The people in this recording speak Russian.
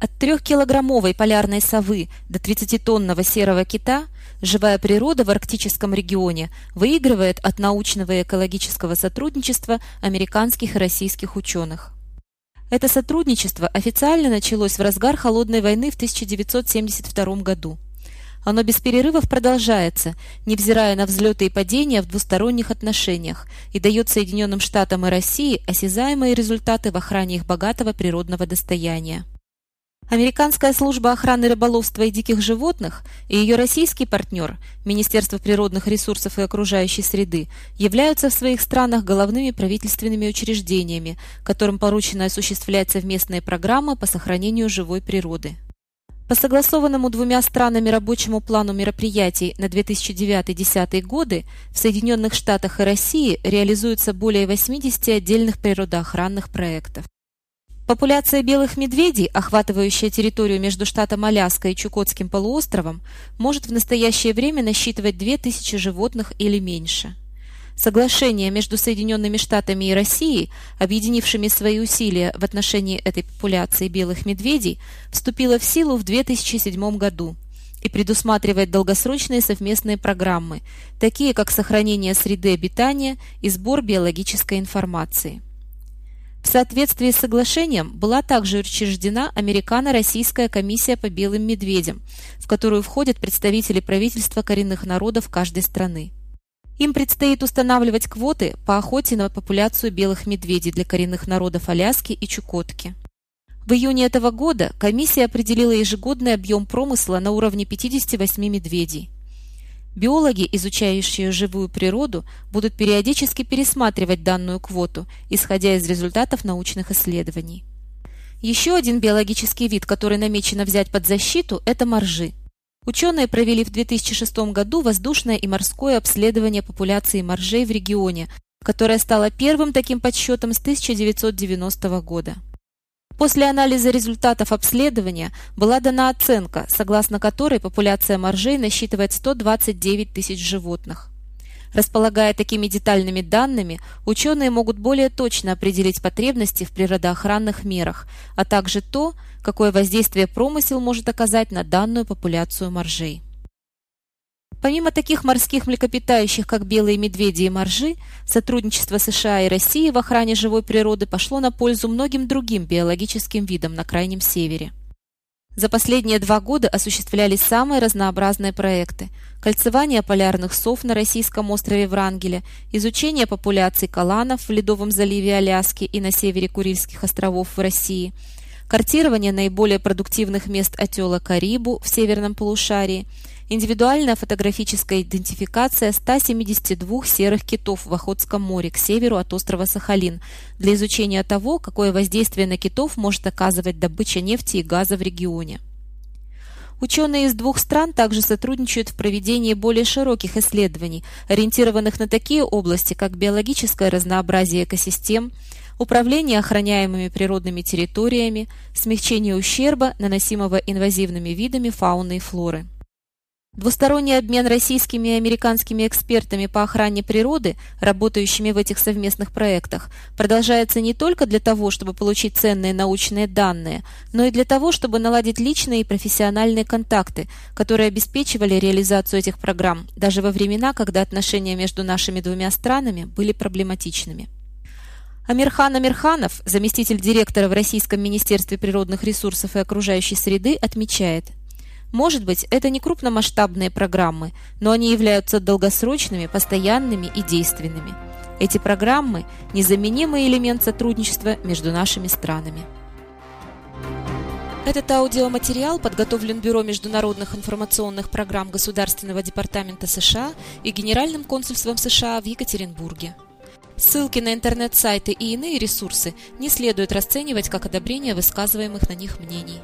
От трехкилограммовой полярной совы до 30-тонного серого кита живая природа в арктическом регионе выигрывает от научного и экологического сотрудничества американских и российских ученых. Это сотрудничество официально началось в разгар Холодной войны в 1972 году. Оно без перерывов продолжается, невзирая на взлеты и падения в двусторонних отношениях, и дает Соединенным Штатам и России осязаемые результаты в охране их богатого природного достояния. Американская служба охраны рыболовства и диких животных и ее российский партнер, Министерство природных ресурсов и окружающей среды, являются в своих странах головными правительственными учреждениями, которым поручено осуществлять совместные программы по сохранению живой природы. По согласованному двумя странами рабочему плану мероприятий на 2009-2010 годы в Соединенных Штатах и России реализуется более 80 отдельных природоохранных проектов. Популяция белых медведей, охватывающая территорию между штатом Аляска и Чукотским полуостровом, может в настоящее время насчитывать 2000 животных или меньше. Соглашение между Соединенными Штатами и Россией, объединившими свои усилия в отношении этой популяции белых медведей, вступило в силу в 2007 году и предусматривает долгосрочные совместные программы, такие как сохранение среды обитания и сбор биологической информации. В соответствии с соглашением была также учреждена Американо-Российская комиссия по белым медведям, в которую входят представители правительства коренных народов каждой страны. Им предстоит устанавливать квоты по охоте на популяцию белых медведей для коренных народов Аляски и Чукотки. В июне этого года комиссия определила ежегодный объем промысла на уровне 58 медведей. Биологи, изучающие живую природу, будут периодически пересматривать данную квоту, исходя из результатов научных исследований. Еще один биологический вид, который намечено взять под защиту, это моржи. Ученые провели в 2006 году воздушное и морское обследование популяции моржей в регионе, которое стало первым таким подсчетом с 1990 года. После анализа результатов обследования была дана оценка, согласно которой популяция моржей насчитывает 129 тысяч животных. Располагая такими детальными данными, ученые могут более точно определить потребности в природоохранных мерах, а также то, какое воздействие промысел может оказать на данную популяцию моржей. Помимо таких морских млекопитающих, как белые медведи и моржи, сотрудничество США и России в охране живой природы пошло на пользу многим другим биологическим видам на Крайнем Севере. За последние два года осуществлялись самые разнообразные проекты. Кольцевание полярных сов на российском острове Врангеля, изучение популяций каланов в Ледовом заливе Аляски и на севере Курильских островов в России, картирование наиболее продуктивных мест отела Карибу в северном полушарии – Индивидуальная фотографическая идентификация 172 серых китов в Охотском море к северу от острова Сахалин для изучения того, какое воздействие на китов может оказывать добыча нефти и газа в регионе. Ученые из двух стран также сотрудничают в проведении более широких исследований, ориентированных на такие области, как биологическое разнообразие экосистем, управление охраняемыми природными территориями, смягчение ущерба, наносимого инвазивными видами фауны и флоры. Двусторонний обмен российскими и американскими экспертами по охране природы, работающими в этих совместных проектах, продолжается не только для того, чтобы получить ценные научные данные, но и для того, чтобы наладить личные и профессиональные контакты, которые обеспечивали реализацию этих программ даже во времена, когда отношения между нашими двумя странами были проблематичными. Амирхан Амирханов, заместитель директора в Российском Министерстве природных ресурсов и окружающей среды, отмечает – может быть, это не крупномасштабные программы, но они являются долгосрочными, постоянными и действенными. Эти программы – незаменимый элемент сотрудничества между нашими странами. Этот аудиоматериал подготовлен Бюро международных информационных программ Государственного департамента США и Генеральным консульством США в Екатеринбурге. Ссылки на интернет-сайты и иные ресурсы не следует расценивать как одобрение высказываемых на них мнений.